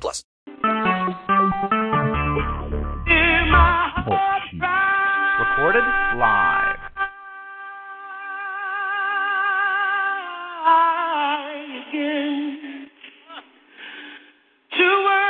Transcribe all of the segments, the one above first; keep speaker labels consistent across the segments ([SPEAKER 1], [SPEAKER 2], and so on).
[SPEAKER 1] plus.
[SPEAKER 2] Recorded live.
[SPEAKER 3] again. To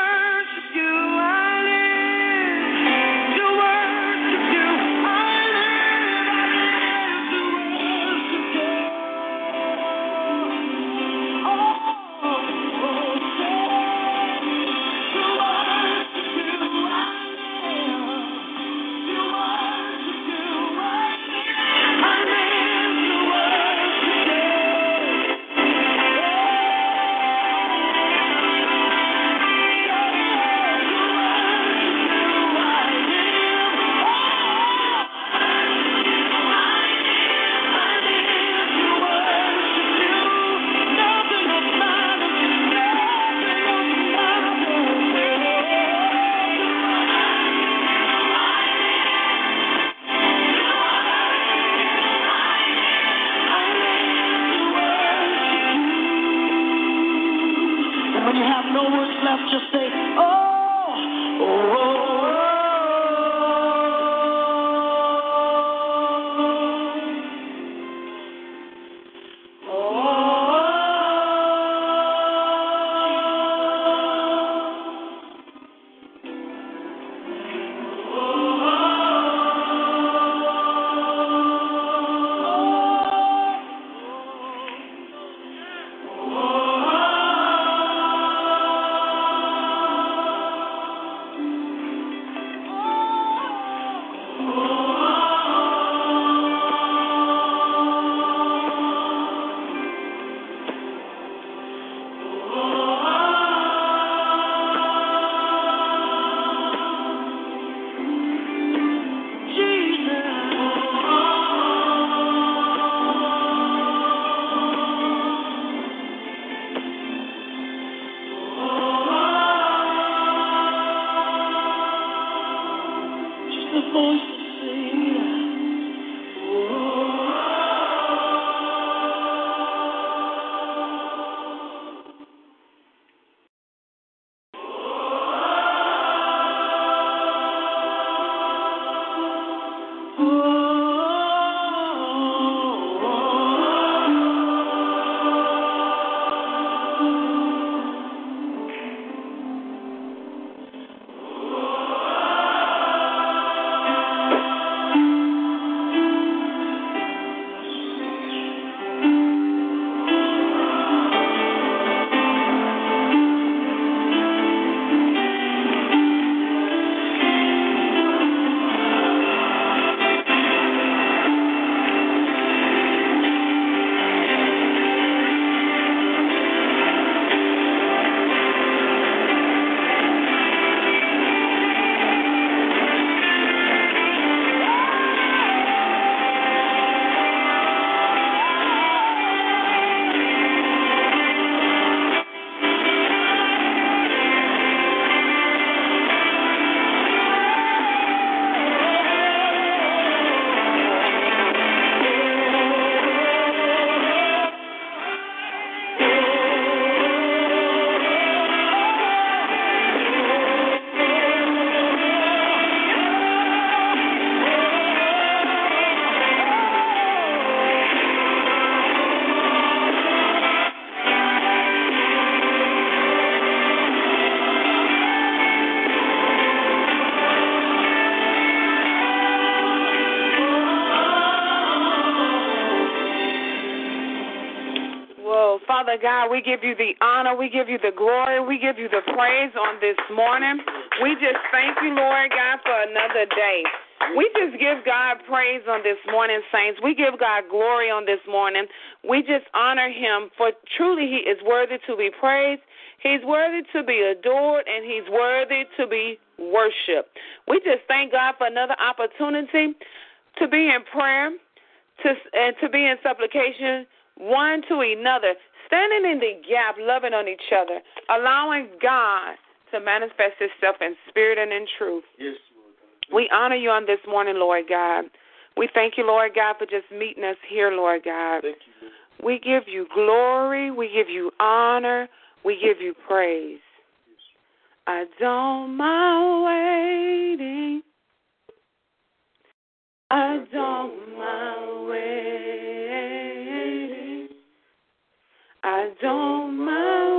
[SPEAKER 4] Father God, we give you the honor, we give you the glory, we give you the praise on this morning. We just thank you, Lord God, for another day. We just give God praise on this morning, saints. We give God glory on this morning. We just honor him for truly he is worthy to be praised. He's worthy to be adored and he's worthy to be worshiped. We just thank God for another opportunity to be in prayer to and to be in supplication one to another, standing in the gap, loving on each other, allowing God to manifest Himself in spirit and in truth.
[SPEAKER 5] Yes.
[SPEAKER 4] We honor you on this morning, Lord God. We thank you, Lord God, for just meeting us here, Lord God.
[SPEAKER 5] Thank you, Lord.
[SPEAKER 4] We give you glory, we give you honor, we give you praise. I don't mind waiting. I don't mind waiting. I don't mind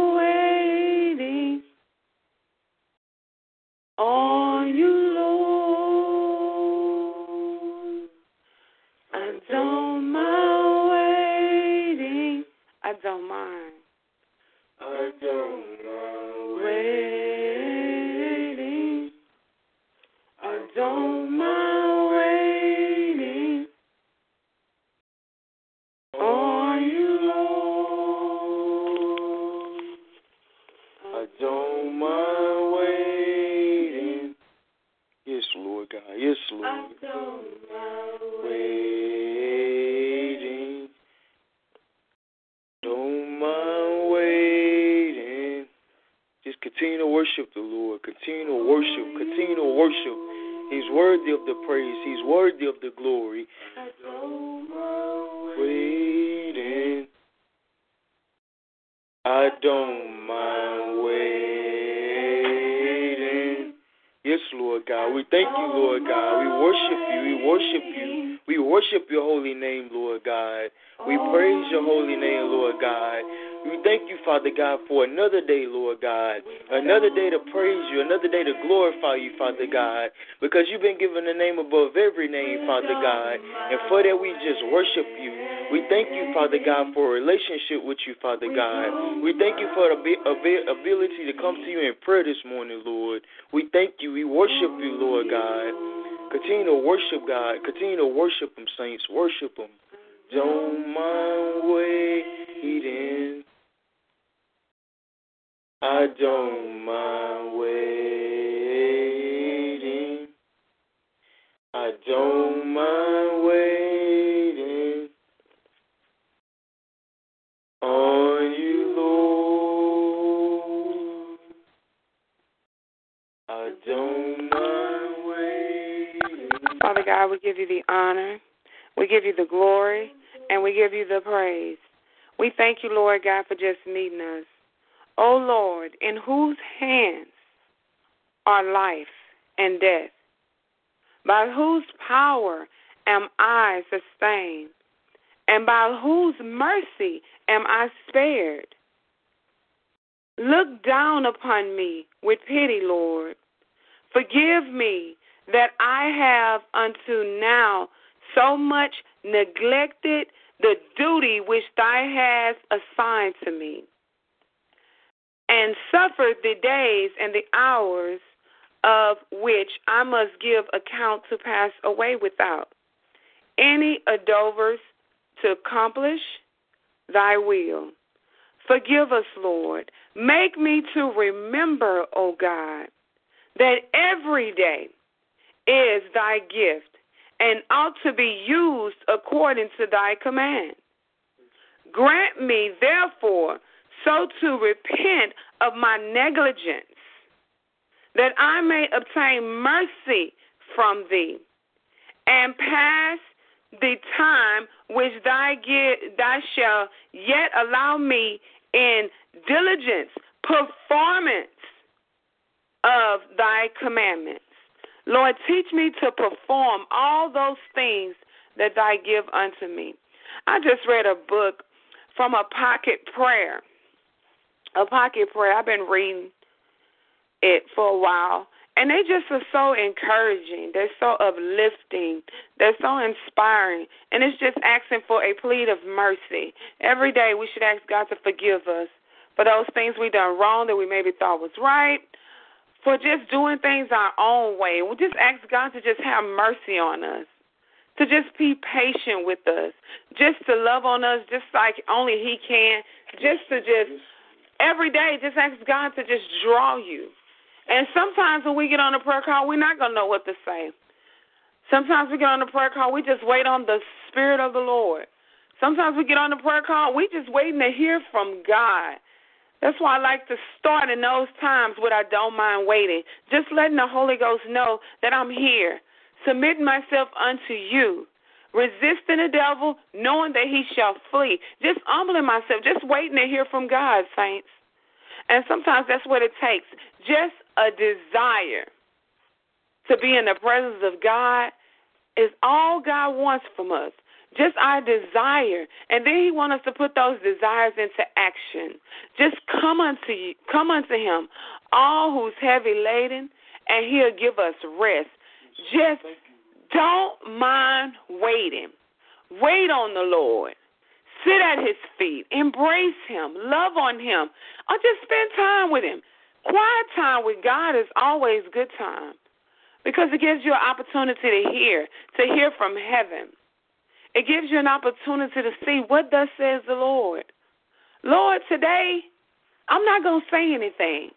[SPEAKER 4] you,
[SPEAKER 5] Father God. Because you've been given the name above every name, Father God. And for that, we just worship you. We thank you, Father God, for a relationship with you, Father God. We thank you for the abi- abi- ability to come to you in prayer this morning, Lord. We thank you. We worship you, Lord God. Continue to worship God. Continue to worship Him, saints. Worship Him. Don't mind waiting. I don't mind waiting. I waiting on you, Lord. I don't mind waiting.
[SPEAKER 4] Father God, we give you the honor, we give you the glory, and we give you the praise. We thank you, Lord God, for just meeting us. O Lord, in whose hands are life and death, by whose power am I sustained, and by whose mercy am I spared? Look down upon me with pity, Lord. Forgive me that I have unto now so much neglected the duty which thou hast assigned to me, and suffered the days and the hours of which I must give account to pass away without any adovers to accomplish thy will. Forgive us, Lord. Make me to remember, O God, that every day is thy gift and ought to be used according to thy command. Grant me, therefore, so to repent of my negligence, that I may obtain mercy from thee, and pass the time which thy, give, thou shalt yet allow me in diligence, performance of thy commandments. Lord, teach me to perform all those things that thy give unto me. I just read a book from a pocket prayer. A pocket prayer. I've been reading it for a while. And they just are so encouraging. They're so uplifting. They're so inspiring. And it's just asking for a plea of mercy. Every day we should ask God to forgive us for those things we done wrong that we maybe thought was right, for just doing things our own way. We just ask God to just have mercy on us, to just be patient with us, just to love on us just like only He can, just to just every day just ask God to just draw you. And sometimes when we get on a prayer call, we're not gonna know what to say. Sometimes we get on the prayer call, we just wait on the Spirit of the Lord. Sometimes we get on the prayer call, we just waiting to hear from God. That's why I like to start in those times with I don't mind waiting. Just letting the Holy Ghost know that I'm here, submitting myself unto you, resisting the devil, knowing that he shall flee. Just humbling myself, just waiting to hear from God, saints. And sometimes that's what it takes. Just a desire to be in the presence of God. Is all God wants from us. Just our desire. And then he wants us to put those desires into action. Just come unto you come unto him all who's heavy laden and he'll give us rest. Just don't mind waiting. Wait on the lord. Sit at his feet. Embrace him. Love on him. Or just spend time with him quiet time with god is always good time because it gives you an opportunity to hear to hear from heaven it gives you an opportunity to see what thus says the Lord. Lord, today I'm not going to say anything,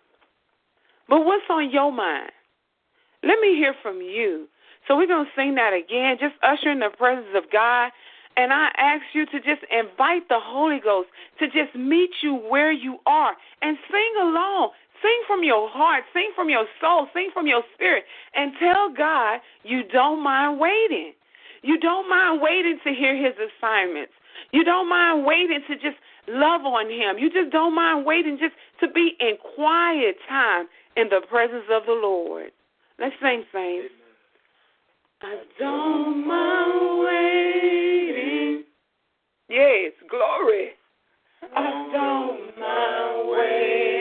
[SPEAKER 4] but what's on your mind? Let me hear from you. So we're going to sing that again, just usher in the presence of God. And I ask you to just invite the Holy Ghost to just meet you where you are and sing along. Sing from your heart, sing from your soul, sing from your spirit, and tell God you don't mind waiting. You don't mind waiting to hear his assignments. You don't mind waiting to just love on him. You just don't mind waiting just to be in quiet time in the presence of the Lord. Let's sing, saints. I don't mind waiting. Yes, glory. I don't mind waiting.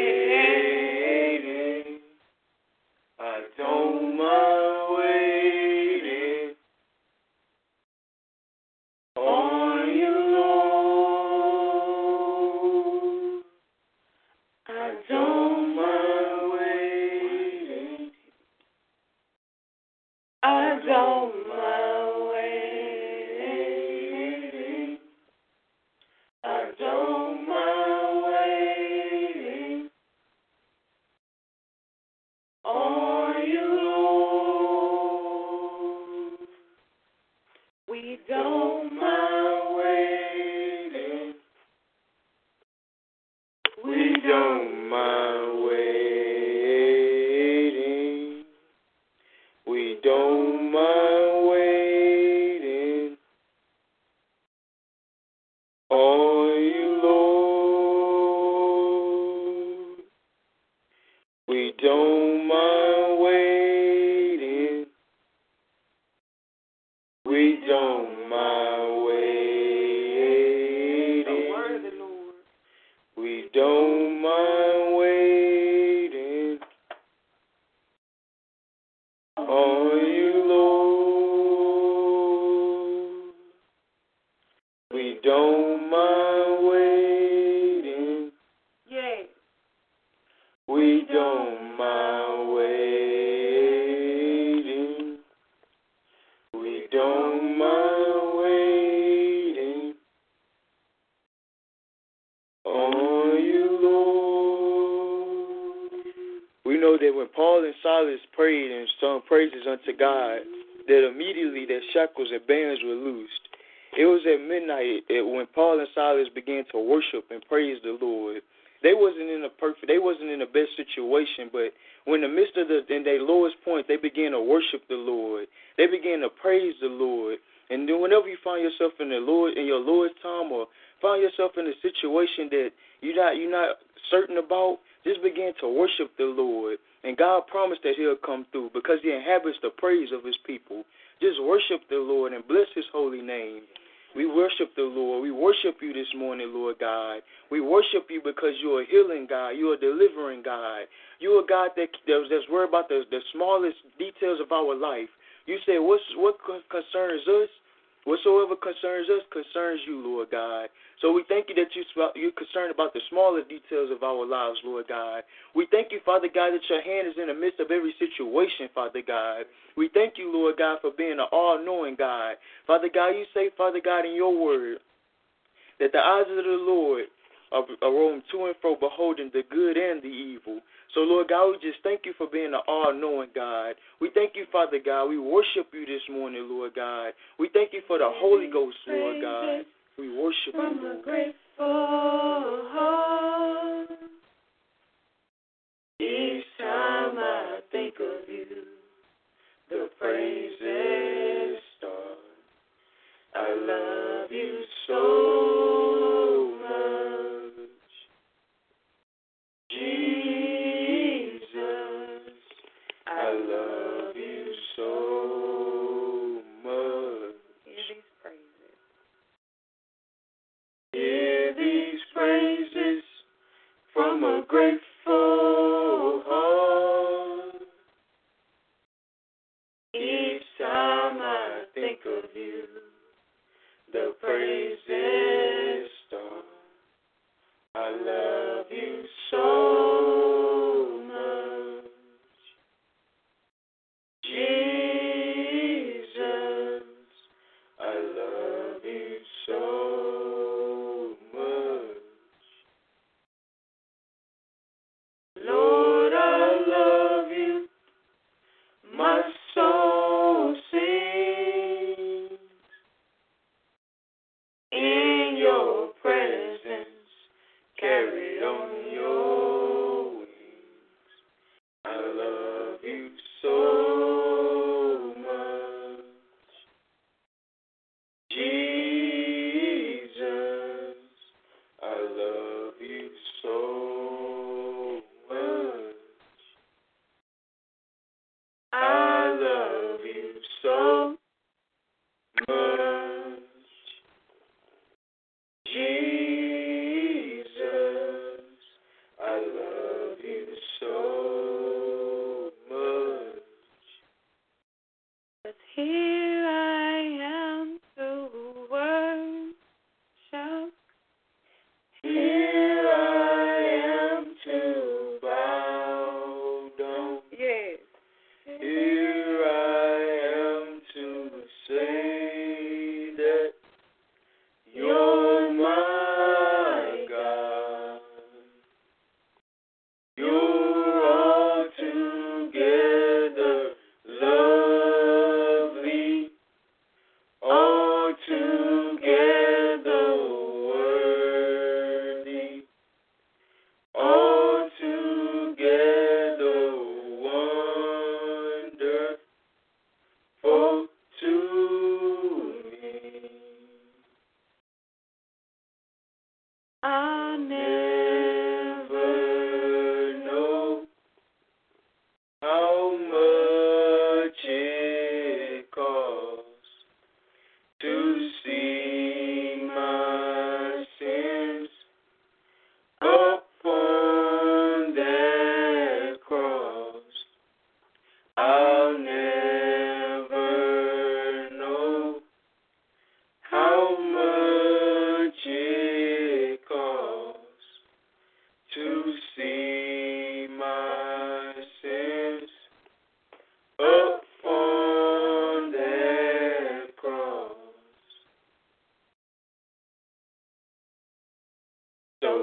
[SPEAKER 5] Unto God, that immediately their shackles and bands were loosed. It was at midnight eh, when Paul and Silas began to worship and praise the Lord. They wasn't in a perfect, they wasn't in the best situation, but when in the midst of the in their lowest point, they began to worship the Lord. They began to praise the Lord. And then whenever you find yourself in the Lord in your lowest time or find yourself in a situation that you're not you're not certain about, just begin to worship the Lord. And God promised that He'll come through because He inhabits the praise of His people. Just worship the Lord bless His holy name. We worship the Lord. We worship you this morning, Lord God. We worship you because you're a healing God. You're a delivering God. You're a God that that's worried about the, the smallest details of our life. You say, What's what concerns us?
[SPEAKER 4] Whatsoever concerns us concerns you, Lord God. So we thank you that you, you're concerned about the smaller details of our lives, Lord God. We thank you, Father God, that your hand is in the midst of every situation, Father God. We thank you, Lord God, for being an all knowing God. Father God, you say, Father God, in your word, that the eyes of the Lord are, roaming to and fro, beholding the good and the evil. So, Lord God, we just thank you for being an all knowing God. We thank you, Father God. We worship you this morning, Lord God. We thank you for the Holy Ghost, Lord God. We worship
[SPEAKER 5] From
[SPEAKER 4] you,
[SPEAKER 5] a
[SPEAKER 4] Lord.
[SPEAKER 5] grateful heart. Each time I think of you, the praises start. I love you so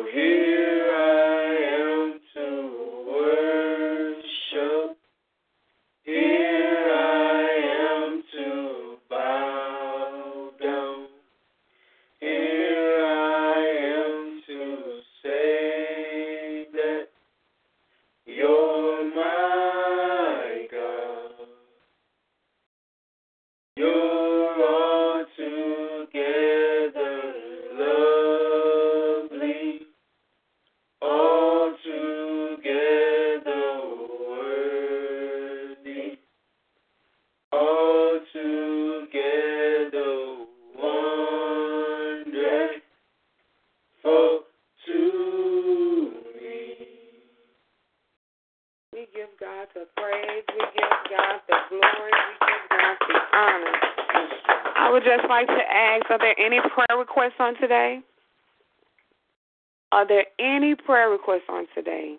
[SPEAKER 5] Here
[SPEAKER 4] are there any prayer requests on today? Are there any prayer requests on today?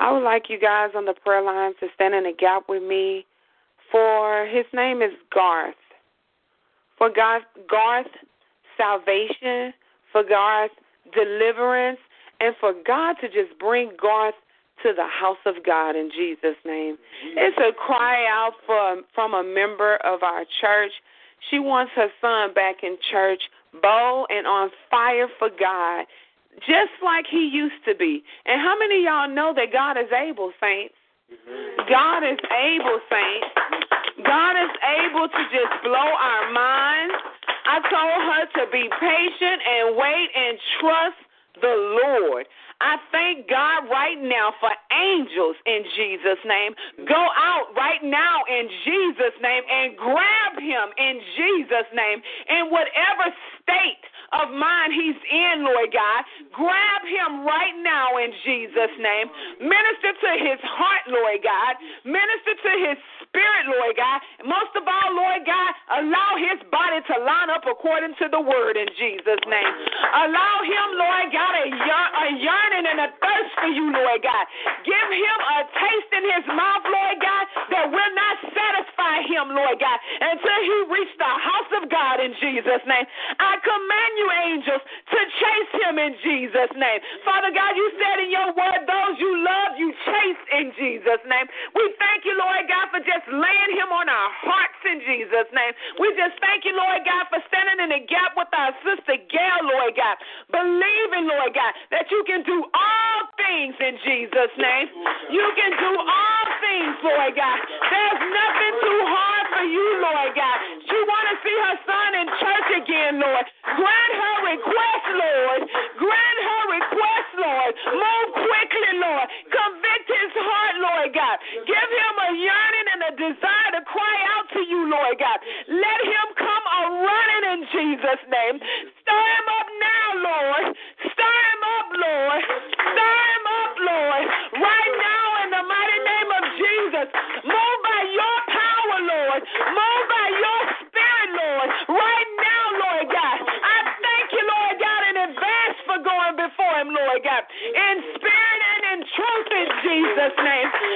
[SPEAKER 4] I would like you guys on the prayer line to stand in the gap with me for his name is Garth. For Garth, Garth salvation, for Garth deliverance, and for God to just bring Garth to the house of God in Jesus' name. It's a cry out for, from a member of our church. She wants her son back in church, bold and on fire for God, just like he used to be. And how many of y'all know that God is able, saints? God is able, saints. God is able to just blow our minds. I told her to be patient and wait and trust the Lord. I thank God right now for angels in Jesus' name. Go out right now in Jesus' name and grab him in Jesus' name in whatever state of mind he's in, Lord God. Grab him right now in Jesus' name. Minister to his heart, Lord God. Minister to his spirit, Lord God. Most of all, Lord God, allow his body to line up according to the word in Jesus' name. Allow him, Lord God, a, a yearning and a thirst for you, Lord God. Give him a taste in his mouth, Lord God, that will not satisfy him, Lord God, until he reach the house of God in Jesus' name. I command you, angels, to chase him in Jesus' name. Father God, you said in your word, those you love, you chase in Jesus' name. We thank you, Lord God, for just laying him on our hearts in Jesus' name. We just thank you, Lord God, for standing in the gap with our sister Gail, Lord God, believing, Lord God, that you can do all things in Jesus' name. You can do all things, Lord God. There's nothing too hard for you, Lord God. She want to see her son in church again, Lord. Grant her request, Lord. Grant her request, Lord. Move quickly, Lord. Convict his heart, Lord God. Give him a yearning and a desire to cry out to you, Lord God. Let him come a running in Jesus' name. Name.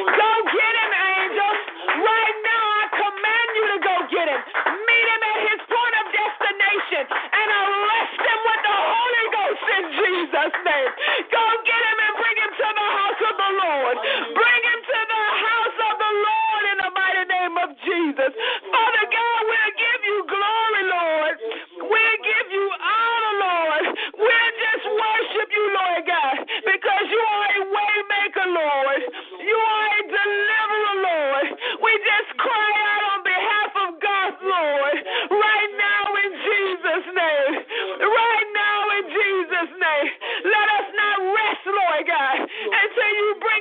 [SPEAKER 4] Let us not rest, Lord God, until you bring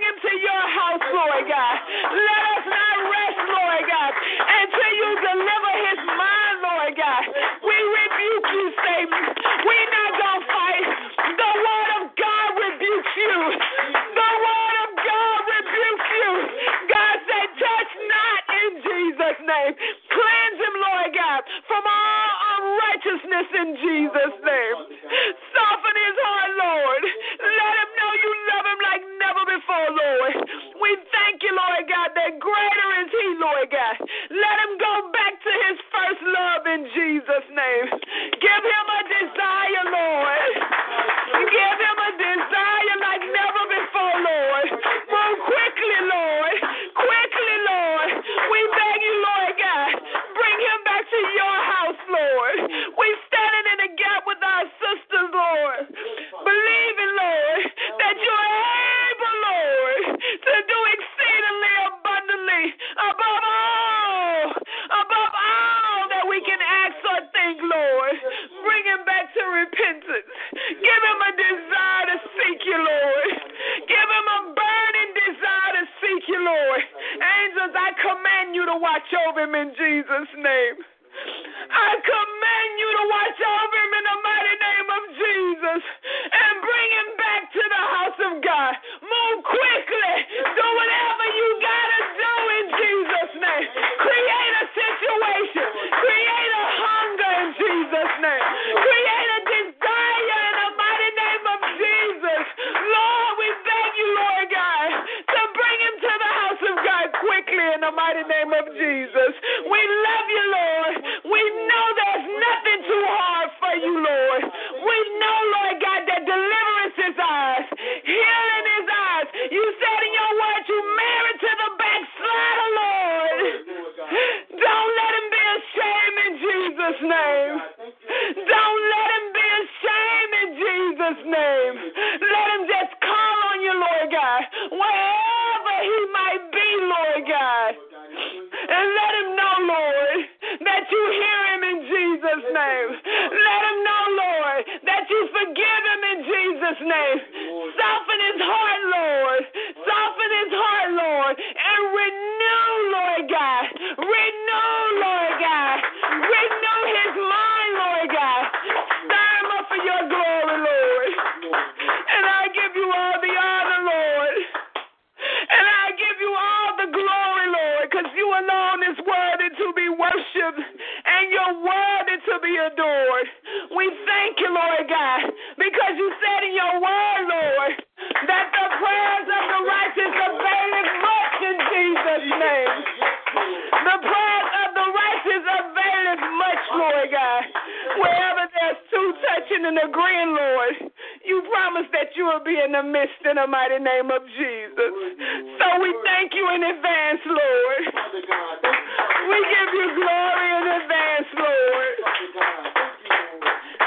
[SPEAKER 4] be worshiped and you're worthy to be adored. We thank you, Lord God, because you said in your word, Lord, that the prayers of the righteous availeth much in Jesus' name. The prayers of the righteous availeth much, Lord God. Wherever there's two touching and agreeing, Lord, you promise that you will be in the midst in the mighty name of Jesus. So we thank you in advance, Lord. We give you glory in advance, Lord.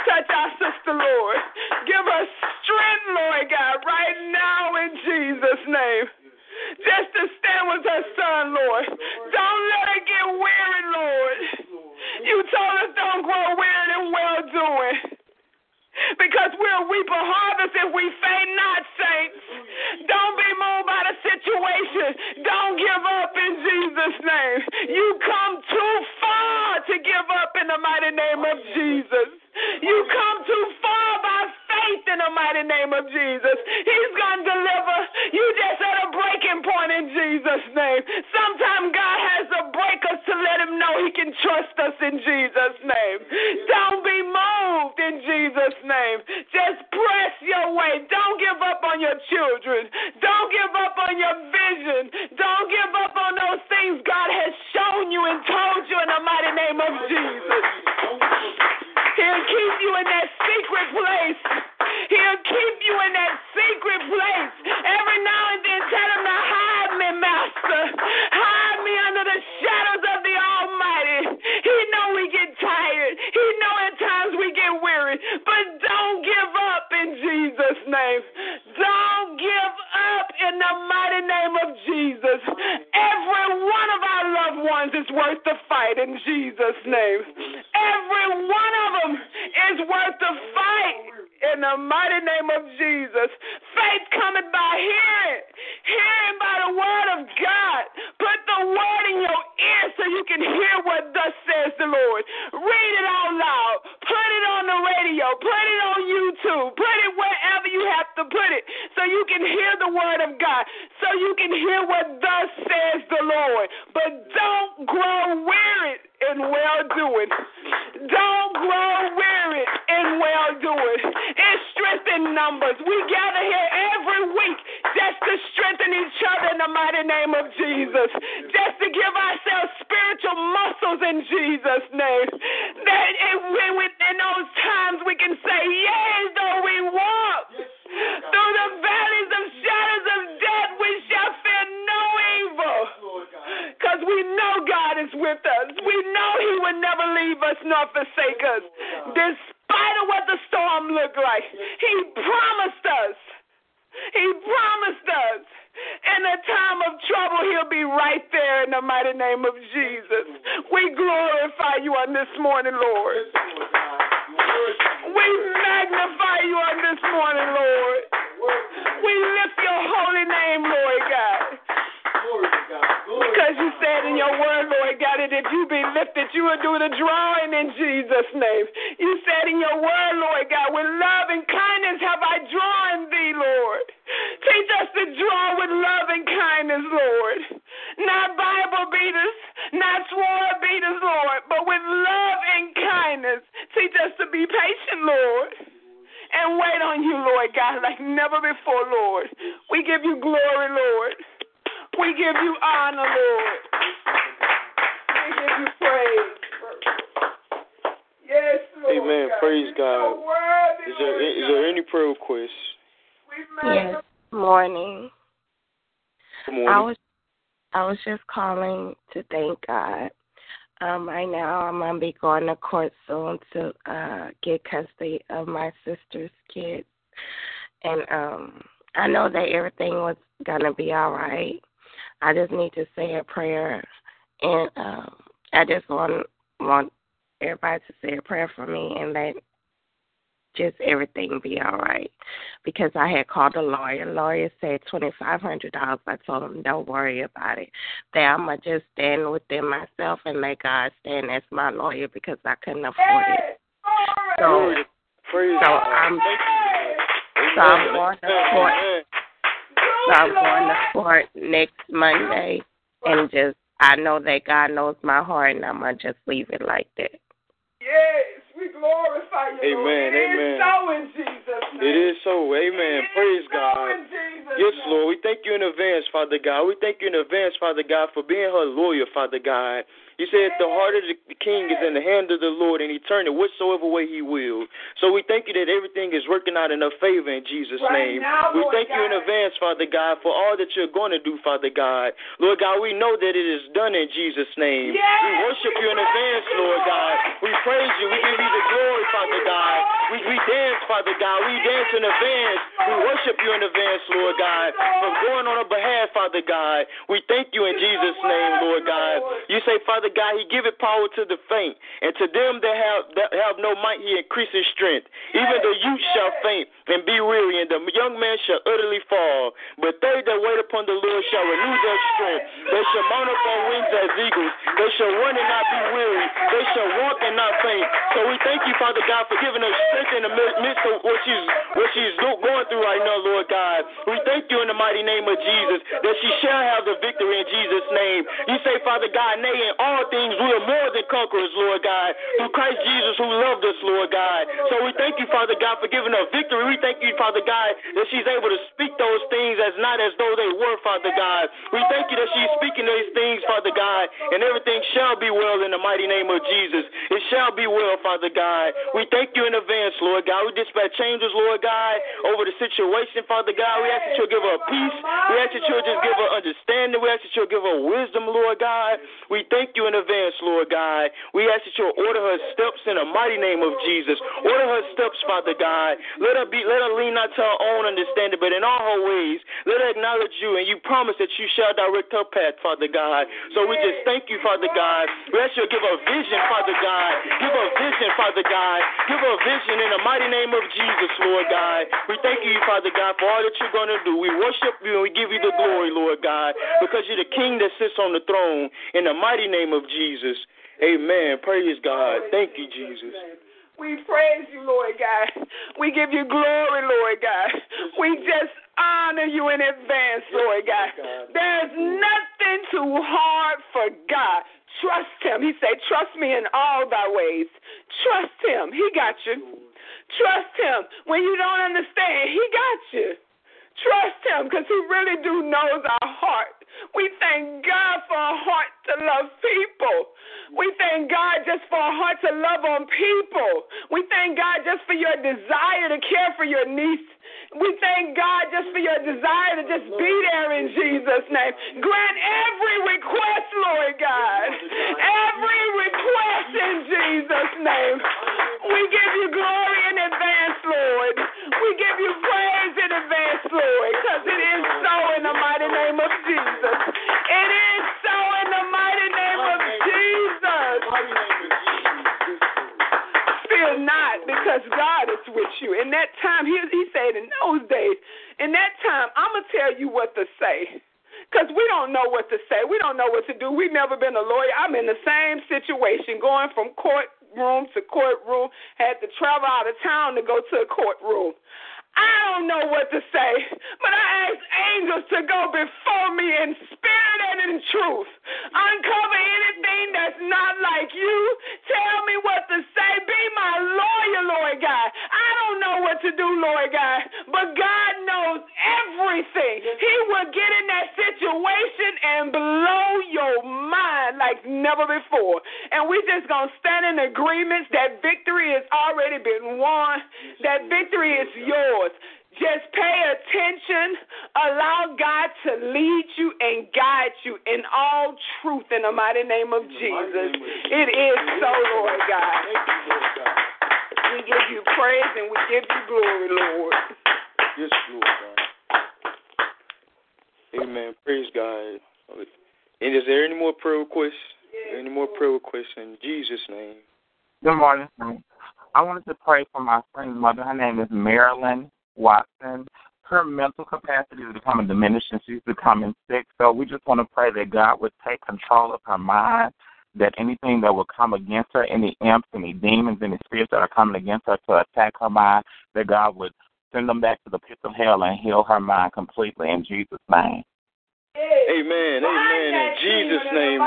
[SPEAKER 4] Touch our sister, Lord. Give her strength, Lord God, right now in Jesus' name. Just to stand with her son, Lord. Don't let her get weary, Lord. You told us don't grow weary in well doing. Because we'll reap a harvest if we faint not, saints. Don't be moved situation. Don't give up in Jesus' name. You come too far to give up in the mighty name of Jesus. You come too far by faith in the mighty name of Jesus. He's going to deliver. You just at a breaking point in Jesus' name. Sometimes God has to break us to let him know he can trust us in Jesus' name. Don't be moved in Jesus' name. Just press your way. Don't give up on your children. Don't on your vision. Don't give up on those things God has shown you and told you in the mighty name of Jesus. Will never leave us nor forsake us. Despite of what the storm looked like, He promised us. He promised us. In a time of trouble, He'll be right there in the mighty name of Jesus. We glorify you on this morning, Lord. We magnify you on this morning, Lord. We lift your holy name, Lord God. Because you said in your word, Lord God, that if you be lifted, you will do the drawing in Jesus' name. You said in your word, Lord God, with love and kindness have I drawn thee, Lord. Teach us to draw with love and kindness, Lord. Not Bible beaters, not sword beaters, Lord, but with love and kindness. Teach us to be patient, Lord and wait on you, Lord God, like never before, Lord. We give you glory, Lord. We give you honor, Lord.
[SPEAKER 5] We give you praise. Yes, Lord. Amen. God. Praise You're God. So worthy, is, there, is there any prayer requests?
[SPEAKER 6] Yes. Morning.
[SPEAKER 5] Good morning.
[SPEAKER 6] I was I was just calling to thank God. Um, right now, I'm gonna be going to court soon to uh, get custody of my sister's kids, and um, I know that everything was gonna be all right. I just need to say a prayer and um I just want want everybody to say a prayer for me and let just everything be all right. Because I had called a lawyer. Lawyer said twenty five hundred dollars. I told him don't worry about it. That I'ma just stand within myself and let God stand as my lawyer because I couldn't afford it. So
[SPEAKER 5] Glory to- Praise
[SPEAKER 6] so I'm so I'm going to court
[SPEAKER 5] Amen.
[SPEAKER 6] So I'm going to court next Monday and just I know that God knows my heart and I'm gonna just leave it like that.
[SPEAKER 4] Yes, we glorify you, Lord.
[SPEAKER 5] Amen,
[SPEAKER 4] It is
[SPEAKER 5] amen.
[SPEAKER 4] so in Jesus' name.
[SPEAKER 5] It is so. Amen.
[SPEAKER 4] It is
[SPEAKER 5] Praise
[SPEAKER 4] so
[SPEAKER 5] God. Yes,
[SPEAKER 4] name.
[SPEAKER 5] Lord. We thank you in advance, Father God. We thank you in advance, Father God, for being her lawyer, Father God. You said the heart of the king is in the hand of the Lord, and he turn it whatsoever way he will. So we thank you that everything is working out in her favor in Jesus'
[SPEAKER 4] Right
[SPEAKER 5] name.
[SPEAKER 4] now,
[SPEAKER 5] we
[SPEAKER 4] Lord
[SPEAKER 5] thank you in advance, Father God, for all that you're going to do, Father God. Lord God, we know that it is done in Jesus' name.
[SPEAKER 4] Yes,
[SPEAKER 5] we worship
[SPEAKER 4] we
[SPEAKER 5] you in advance,
[SPEAKER 4] you,
[SPEAKER 5] Lord
[SPEAKER 4] Lord.
[SPEAKER 5] God. We praise you. We give you the glory, Father God. We, we dance, Father God. We dance in advance. We worship you in advance, Lord God, for going on our behalf, Father God. We thank you in Jesus' name, Lord God. You say, Father God, He giveth power to the faint, and to them that have that have no might, He increases strength. Even the youth shall faint and be weary, and the young man shall utterly fall. But they that wait upon the Lord shall renew their strength. They shall mount up on wings as eagles. They shall run and not be weary. They shall walk and not faint. So we thank you, Father God, for giving us strength in the midst of what she's what she's going through right now, Lord God. We thank you in the mighty name of Jesus that she shall have the victory in Jesus' name. You say, Father God, nay, in all things we are more than conquerors, Lord God, through Christ Jesus who loved us, Lord God. So we thank you, Father God, for giving her victory. We thank you, Father God, that she's able to speak those things as not as though they were, Father God. We thank you that she's speaking these things, Father God, and everything shall be well in the mighty name of Jesus. It shall be well, Father God. We thank you in advance, Lord God. We dispatch changes, Lord God, over the situation, Father God. We ask that you'll give her peace. We ask that you'll just give her understanding. We ask that you'll give her wisdom, Lord God. We thank you in advance, Lord God. We ask that you'll order her steps in the mighty name of Jesus. Order her steps, Father God. Let her be let her lean not to her own understanding, but in all her ways, let her acknowledge you, and you promise that you shall direct her path, Father God. So we just thank you, Father God. We ask you to give her vision, Father God. Give her vision, Father God. Give her vision in the mighty name of Jesus, Lord God. We thank you, Father God, for all that you're going to do. We worship you and we give you the glory, Lord God, because you're the King that sits on the throne in the mighty name of Jesus. Amen. Praise God. Thank you, Jesus.
[SPEAKER 4] We praise you, Lord God. We give you glory, Lord God. We just honor you in advance, Lord God. There's nothing too hard for God. Trust him. He said, Trust me in all thy ways. Trust him. He got you. Trust him. When you don't understand, he got you. Trust him because he really do knows our heart. We thank God for a heart to love people. We thank God just for a heart to love on people. We thank God just for your desire to care for your niece. We thank God just for your desire to just be there in Jesus' name. Grant every request, Lord God. Every request in Jesus' name. We give you glory in advance, Lord. We give you praise advance, Lord, because it is so in the mighty name of Jesus. It is so in the mighty name of Jesus. Fear not, because God is with you. In that time, he, he said in those days, in that time, I'm going to tell you what to say. Because we don't know what to say. We don't know what to do. We've never been a lawyer. I'm in the same situation, going from courtroom to courtroom. Had to travel out of town to go to a courtroom. I don't know what to say, but I ask angels to go before me in spirit and in truth. Uncover anything that's not like you. Tell me what to say. Be my lawyer, Lord God. Don't know what to do, Lord God, but God knows everything. He will get in that situation and blow your mind like like never before. And we're just going to stand in agreements that victory has already been won, that victory is yours. Just pay attention. Allow God to lead you and guide you in all truth in the mighty name of Jesus. It is so, Lord God. We give you praise and we give you glory, Lord.
[SPEAKER 5] Yes, Lord God. Amen. Praise God. And is there any more prayer requests? Any more prayer requests in Jesus' name?
[SPEAKER 7] Good morning. I wanted to pray for my friend's mother. Her name is Marilyn Watson. Her mental capacity is becoming diminished and she's becoming sick. So we just want to pray that God would take control of her mind, that anything that will come against her, any imps, any demons, any spirits that are coming against her to attack her mind, that God would send them back to the pits of hell and heal her mind completely in Jesus' name.
[SPEAKER 5] Amen. Amen. In Jesus' name.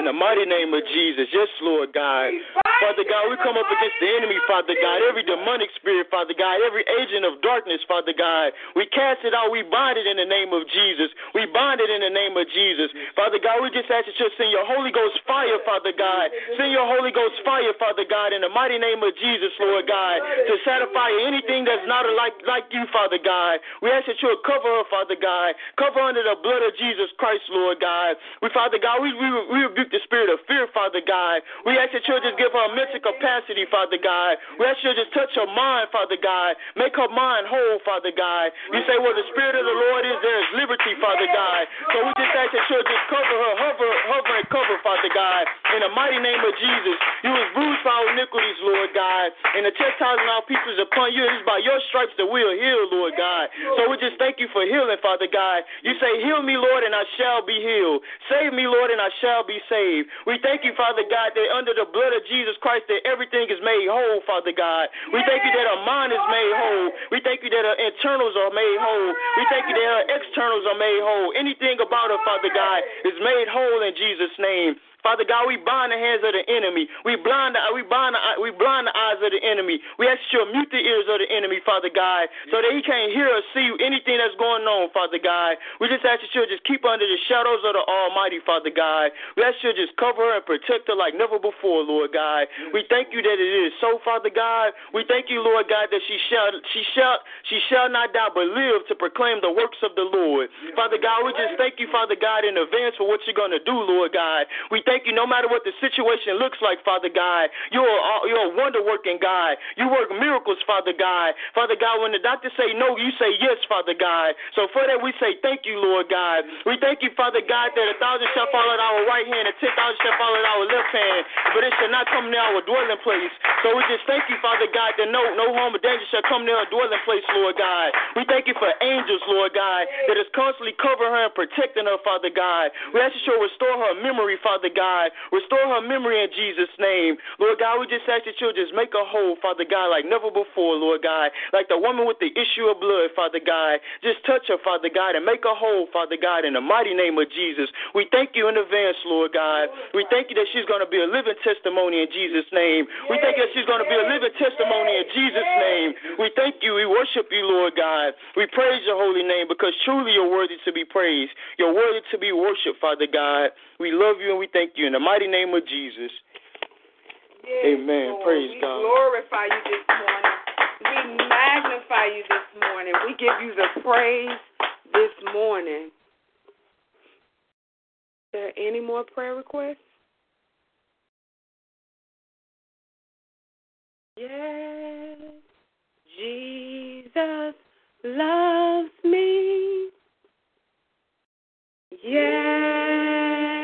[SPEAKER 5] In the mighty name of Jesus. Yes, Lord God. Father God, we come up against the enemy, Father God. Every demonic spirit, Father God. Every agent of darkness, Father God. We cast it out. We bind it in the name of Jesus. We bind it in the name of Jesus. Father God, we just ask that you send your Holy Ghost fire, Father God. Send your Holy Ghost fire, Father God, in the mighty name of Jesus, Lord God, to satisfy anything that's not like, like you, Father God. We ask that you would cover her, Father God. Cover under the blood of Jesus Christ, Lord God. We, Father God, we, we, we rebuke the spirit of fear, Father God. We ask that you would just give her a mental capacity, Father God. We ask you just touch her mind, Father God. Make her mind whole, Father God. You say, where the Spirit of the Lord is, there is liberty, Father God. So we just ask that you would just cover her, hover, hover and cover, Father God. In the mighty name of Jesus. You was bruised for our iniquities, Lord God. And the chastising of our people is upon you. It is by your stripes that we are healed, Lord God. So we just thank you for healing, Father God. You say, heal me, Lord, and I shall be healed. Save me, Lord, and I shall be saved. We thank you, Father God, that under the blood of Jesus Christ, that everything is made whole, Father God. We thank you that our mind is made whole. We thank you that our internals are made whole. We thank you that our externals are made whole. Anything about us, Father God, is made whole in Jesus' name. Father God, we bind the hands of the enemy. We blind the, we blind the, we blind the eyes of the enemy. We ask you to mute the ears of the enemy, Father God, so that he can't hear or see anything that's going on, Father God. We just ask you to just keep under the shadows of the Almighty, Father God. We ask you to just cover her and protect her like never before, Lord God. We thank you that it is so, Father God. We thank you, Lord God, that she shall she shall she shall not die but live to proclaim the works of the Lord. Father God, we just thank you, Father God, in advance for what you're gonna do, Lord God. We thank you no matter what the situation looks like, Father God. You're a, you're a wonder working God. You work miracles, Father God. Father God, when the doctors say no, you say yes, Father God. So for that, we say thank you, Lord God. We thank you, Father God, that a thousand shall fall at our right hand and ten thousand shall fall at our left hand, but it shall not come near our dwelling place. So we just thank you, Father God, that no no harm or danger shall come near our dwelling place, Lord God. We thank you for angels, Lord God, that is constantly covering her and protecting her, Father God. We ask you to restore her memory, Father God. Restore her memory in Jesus' name. Lord God, we just ask that you'll just make her whole, Father God, like never before, Lord God. Like the woman with the issue of blood, Father God. Just touch her, Father God, and make her whole, Father God, in the mighty name of Jesus. We thank you in advance, Lord God. We thank you that she's going to be a living testimony in Jesus' name. We thank you that she's going to be a living testimony in Jesus' name. We thank you. We worship you, Lord God. We praise your holy name because truly you're worthy to be praised. You're worthy to be worshiped, Father God. We love you and we thank you in the mighty name of Jesus. Amen.
[SPEAKER 4] Lord.
[SPEAKER 5] Praise
[SPEAKER 4] we
[SPEAKER 5] God.
[SPEAKER 4] glorify you this morning. We magnify you this morning. We give you the praise this morning. Is there any more prayer requests? Yes, Jesus loves me. Yes,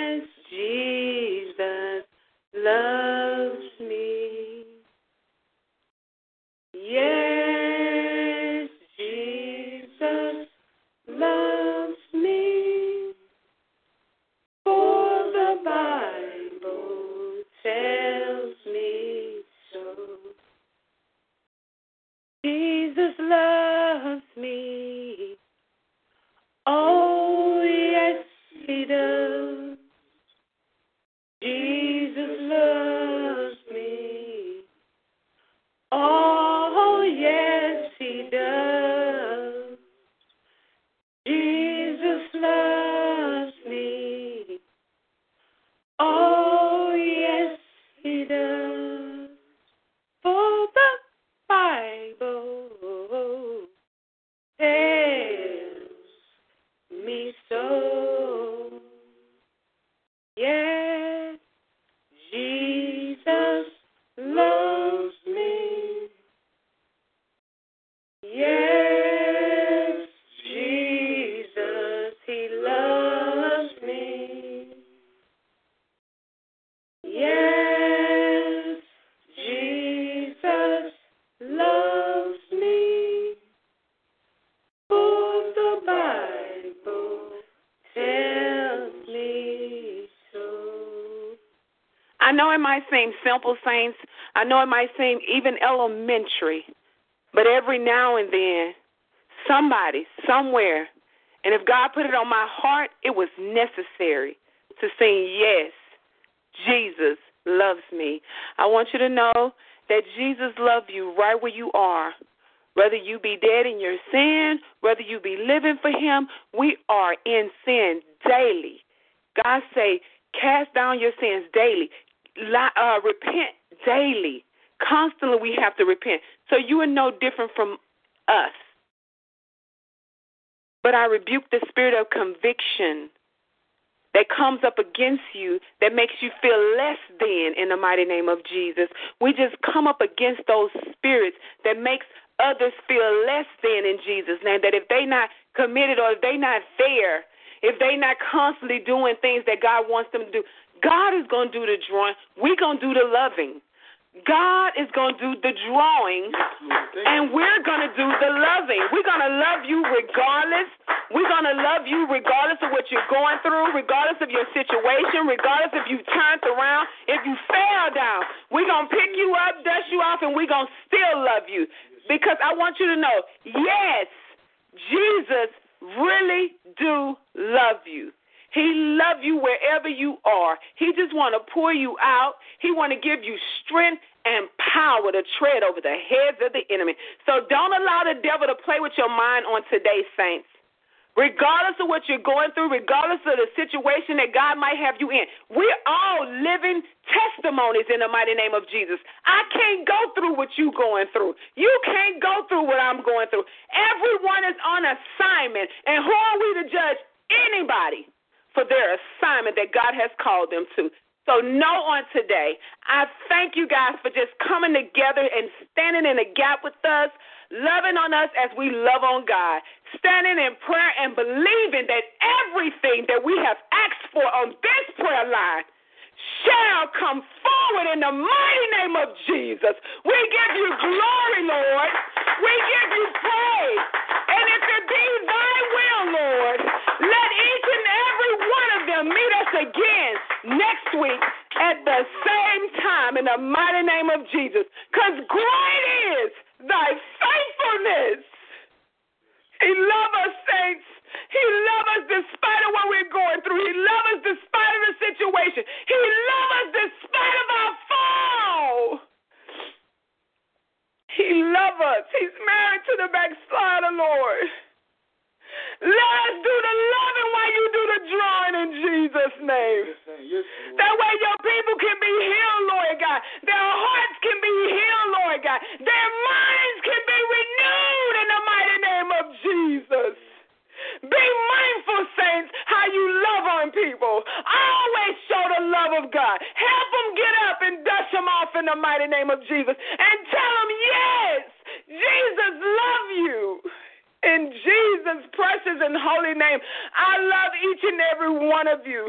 [SPEAKER 4] seem simple, saints. I know it might seem even elementary. But every now and then, somebody, somewhere, and if God put it on my heart, it was necessary to sing, Yes, Jesus loves me. I want you to know that Jesus loves you right where you are. Whether you be dead in your sin, whether you be living for him, we are in sin daily. God say, cast down your sins daily. Uh, repent daily. Constantly we have to repent. So you are no different from us. But I rebuke the spirit of conviction that comes up against you that makes you feel less than in the mighty name of Jesus. We just come up against those spirits that makes others feel less than in Jesus' name. That if they not committed or if they not fair, if they not constantly doing things that God wants them to do, God is going to do the drawing. We're going to do the loving. God is going to do the drawing, and we're going to do the loving. We're going to love you regardless. We're going to love you regardless of what you're going through, regardless of your situation, regardless if you turned around, if you fell down. We're going to pick you up, dust you off, and we're going to still love you. Because I want you to know, yes, Jesus really do love you. He love you wherever you are. He just want to pour you out. He want to give you strength and power to tread over the heads of the enemy. So don't allow the devil to play with your mind on today, saints. Regardless of what you're going through, regardless of the situation that God might have you in, we're all living testimonies in the mighty name of Jesus. I can't go through what you're going through. You can't go through what I'm going through. Everyone is on assignment. And who are we to judge anybody? For their assignment that God has called them to. So, know on today, I thank you guys for just coming together and standing in the gap with us, loving on us as we love on God, standing in prayer and believing that everything that we have asked for on this prayer line shall come forward in the mighty name of Jesus. We give you glory, Lord. We give you praise. And if it be thy will, Lord, let each and every one of them meet us again next week at the same time in the mighty name of Jesus. Because great is thy faithfulness. He loves us, saints. He loves us despite of what we're going through. He loves us despite of the situation. He loves us despite of our fall. He loves us. He's married to the backslider, Lord. Let us do the loving while you do the drawing in Jesus' name. that way your people can be healed, Lord God. Their hearts can be healed, Lord God. Their minds can be renewed in the mighty name of Jesus. Be mindful, saints, how you love on people. Always show the love of God. Help them get up and dust them off in the mighty name of Jesus. And tell them, yes, Jesus love you. Jesus' precious and holy name, I love each and every one of you.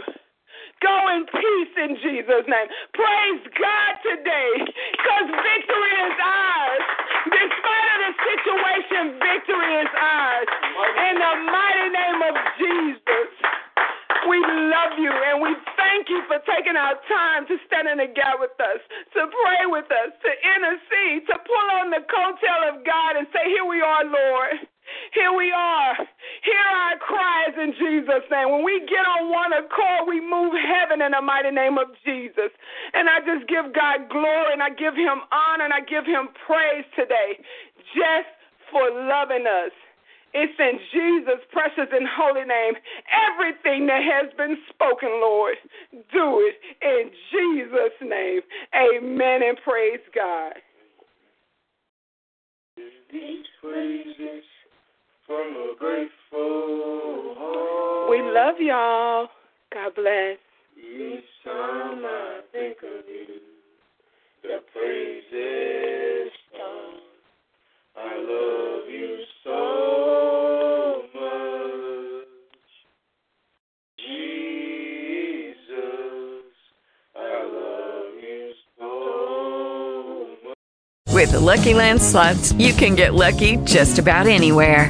[SPEAKER 4] Go in peace in Jesus' name. Praise God today because victory is ours. Despite of the situation, victory is ours. In the mighty name of Jesus. We love you and we thank you for taking our time to stand in the gap with us, to pray with us, to intercede, to pull on the coattail of God and say, Here we are, Lord. Here we are. Hear our cries in Jesus' name. When we get on one accord, we move heaven in the mighty name of Jesus. And I just give God glory and I give him honor and I give him praise today just for loving us. It's in Jesus' precious and holy name. Everything that has been spoken, Lord, do it in Jesus' name. Amen and praise God.
[SPEAKER 5] These praises from a grateful heart.
[SPEAKER 4] We love y'all. God bless.
[SPEAKER 5] Each time I think of you, the praises start. I love you so much. Jesus, I love you so much.
[SPEAKER 8] With the Lucky Land slots, you can get lucky just about anywhere.